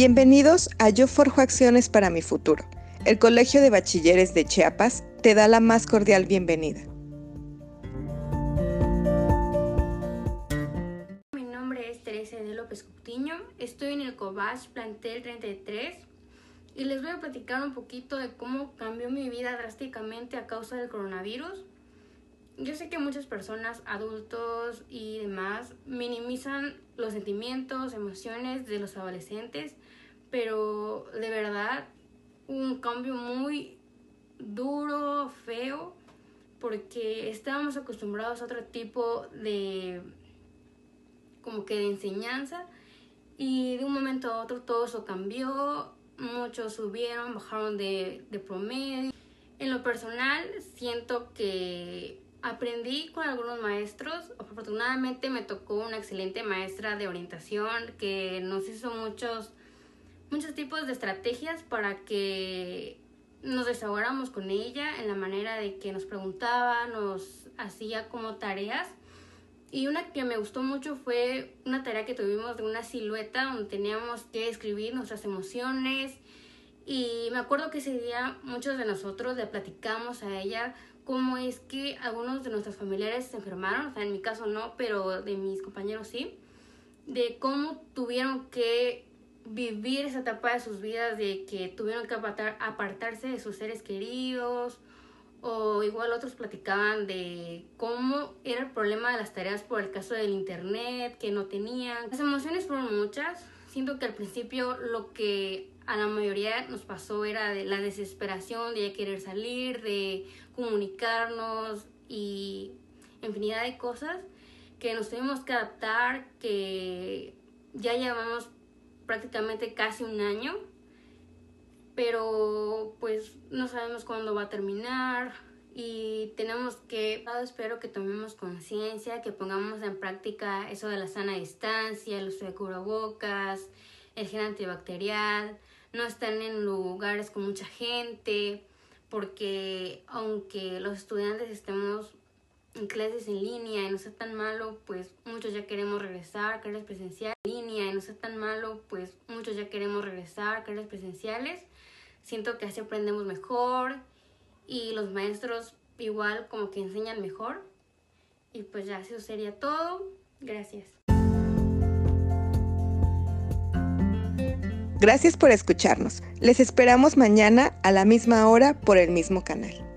Bienvenidos a Yo Forjo Acciones para mi Futuro. El Colegio de Bachilleres de Chiapas te da la más cordial bienvenida. Mi nombre es Teresa de López Cutiño, estoy en el COBAS Plantel 33 y les voy a platicar un poquito de cómo cambió mi vida drásticamente a causa del coronavirus. Yo sé que muchas personas, adultos y demás, minimizan los sentimientos, emociones de los adolescentes, pero de verdad un cambio muy duro, feo, porque estábamos acostumbrados a otro tipo de como que de enseñanza y de un momento a otro todo eso cambió, muchos subieron, bajaron de, de promedio. En lo personal siento que aprendí con algunos maestros. Afortunadamente me tocó una excelente maestra de orientación que nos hizo muchos, muchos tipos de estrategias para que nos desahogáramos con ella en la manera de que nos preguntaba, nos hacía como tareas. Y una que me gustó mucho fue una tarea que tuvimos de una silueta donde teníamos que escribir nuestras emociones. Y me acuerdo que ese día muchos de nosotros le platicamos a ella cómo es que algunos de nuestros familiares se enfermaron, o sea, en mi caso no, pero de mis compañeros sí, de cómo tuvieron que vivir esa etapa de sus vidas, de que tuvieron que apartar, apartarse de sus seres queridos, o igual otros platicaban de cómo era el problema de las tareas por el caso del internet, que no tenían. Las emociones fueron muchas, siento que al principio lo que a la mayoría nos pasó era de la desesperación de querer salir, de comunicarnos y infinidad de cosas que nos tuvimos que adaptar, que ya llevamos prácticamente casi un año, pero pues no sabemos cuándo va a terminar y tenemos que, espero que tomemos conciencia, que pongamos en práctica eso de la sana distancia, el uso de cubrebocas, el gel antibacterial, no están en lugares con mucha gente, porque aunque los estudiantes estemos en clases en línea y no sea tan malo, pues muchos ya queremos regresar clases presenciales. En línea y no sea tan malo, pues muchos ya queremos regresar clases presenciales. Siento que así aprendemos mejor y los maestros igual como que enseñan mejor. Y pues ya eso sería todo. Gracias. Gracias por escucharnos. Les esperamos mañana a la misma hora por el mismo canal.